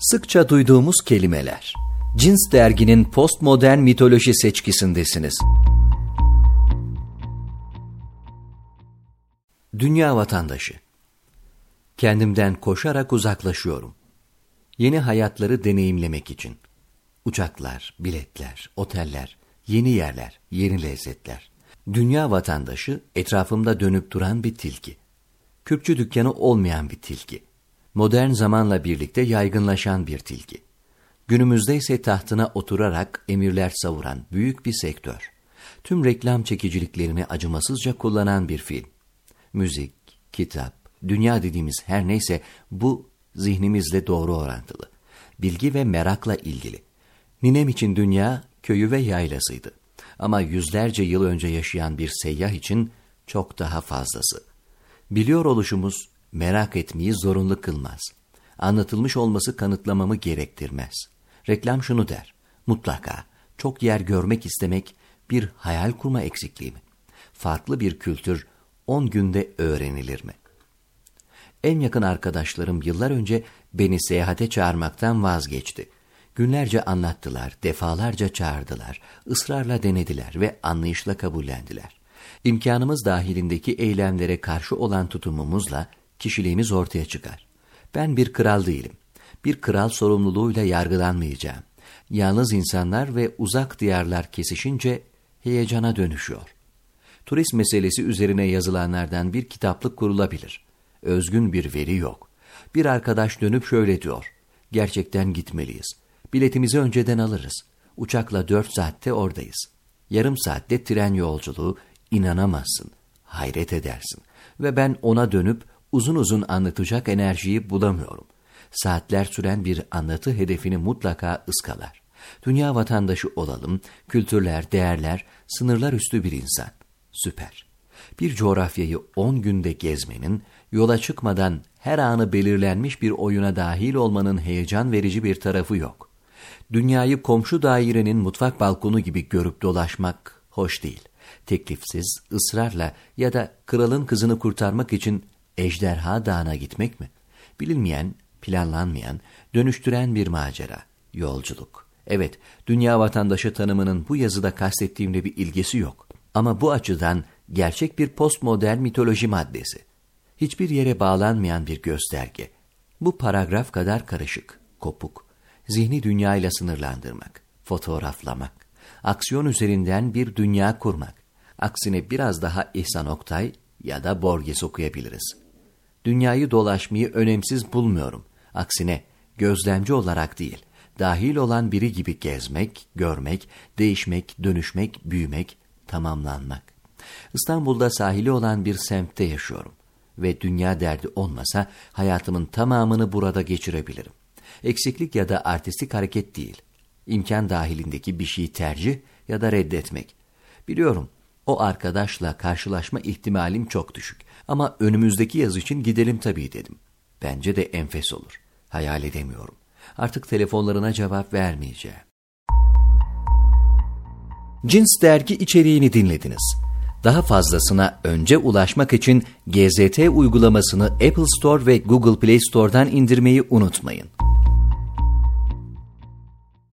Sıkça duyduğumuz kelimeler. Cins derginin postmodern mitoloji seçkisindesiniz. Dünya vatandaşı. Kendimden koşarak uzaklaşıyorum. Yeni hayatları deneyimlemek için. Uçaklar, biletler, oteller, yeni yerler, yeni lezzetler. Dünya vatandaşı etrafımda dönüp duran bir tilki. Kürkçü dükkanı olmayan bir tilki. Modern zamanla birlikte yaygınlaşan bir tilki. Günümüzde ise tahtına oturarak emirler savuran büyük bir sektör. Tüm reklam çekiciliklerini acımasızca kullanan bir film. Müzik, kitap, dünya dediğimiz her neyse bu zihnimizle doğru orantılı. Bilgi ve merakla ilgili. Ninem için dünya köyü ve yaylasıydı. Ama yüzlerce yıl önce yaşayan bir seyyah için çok daha fazlası. Biliyor oluşumuz merak etmeyi zorunlu kılmaz. Anlatılmış olması kanıtlamamı gerektirmez. Reklam şunu der, mutlaka çok yer görmek istemek bir hayal kurma eksikliği mi? Farklı bir kültür on günde öğrenilir mi? En yakın arkadaşlarım yıllar önce beni seyahate çağırmaktan vazgeçti. Günlerce anlattılar, defalarca çağırdılar, ısrarla denediler ve anlayışla kabullendiler. İmkanımız dahilindeki eylemlere karşı olan tutumumuzla kişiliğimiz ortaya çıkar. Ben bir kral değilim. Bir kral sorumluluğuyla yargılanmayacağım. Yalnız insanlar ve uzak diyarlar kesişince heyecana dönüşüyor. Turist meselesi üzerine yazılanlardan bir kitaplık kurulabilir. Özgün bir veri yok. Bir arkadaş dönüp şöyle diyor. Gerçekten gitmeliyiz. Biletimizi önceden alırız. Uçakla dört saatte oradayız. Yarım saatte tren yolculuğu inanamazsın. Hayret edersin. Ve ben ona dönüp uzun uzun anlatacak enerjiyi bulamıyorum. Saatler süren bir anlatı hedefini mutlaka ıskalar. Dünya vatandaşı olalım, kültürler, değerler, sınırlar üstü bir insan. Süper. Bir coğrafyayı on günde gezmenin, yola çıkmadan her anı belirlenmiş bir oyuna dahil olmanın heyecan verici bir tarafı yok. Dünyayı komşu dairenin mutfak balkonu gibi görüp dolaşmak hoş değil. Teklifsiz, ısrarla ya da kralın kızını kurtarmak için Ejderha Dağı'na gitmek mi? Bilinmeyen, planlanmayan, dönüştüren bir macera, yolculuk. Evet, dünya vatandaşı tanımının bu yazıda kastettiğimde bir ilgisi yok. Ama bu açıdan gerçek bir postmodern mitoloji maddesi. Hiçbir yere bağlanmayan bir gösterge. Bu paragraf kadar karışık, kopuk. Zihni dünyayla sınırlandırmak, fotoğraflamak, aksiyon üzerinden bir dünya kurmak. Aksine biraz daha İhsan Oktay ya da Borges okuyabiliriz. Dünyayı dolaşmayı önemsiz bulmuyorum. Aksine gözlemci olarak değil, dahil olan biri gibi gezmek, görmek, değişmek, dönüşmek, büyümek, tamamlanmak. İstanbul'da sahili olan bir semtte yaşıyorum ve dünya derdi olmasa hayatımın tamamını burada geçirebilirim. Eksiklik ya da artistik hareket değil, imkan dahilindeki bir şeyi tercih ya da reddetmek. Biliyorum, o arkadaşla karşılaşma ihtimalim çok düşük. Ama önümüzdeki yaz için gidelim tabii dedim. Bence de enfes olur. Hayal edemiyorum. Artık telefonlarına cevap vermeyeceğim. Cins dergi içeriğini dinlediniz. Daha fazlasına önce ulaşmak için GZT uygulamasını Apple Store ve Google Play Store'dan indirmeyi unutmayın.